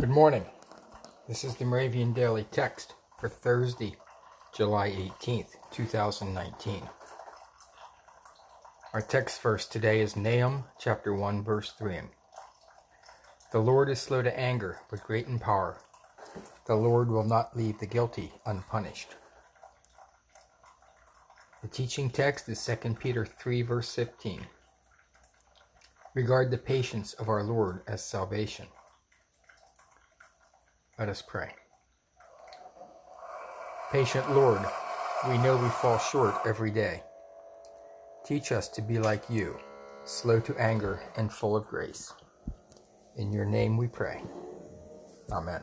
Good morning. This is the Moravian Daily Text for Thursday, July 18th, 2019. Our text verse today is Nahum chapter 1 verse 3. The Lord is slow to anger, but great in power. The Lord will not leave the guilty unpunished. The teaching text is 2 Peter 3 verse 15. Regard the patience of our Lord as salvation. Let us pray. Patient Lord, we know we fall short every day. Teach us to be like you, slow to anger and full of grace. In your name we pray. Amen.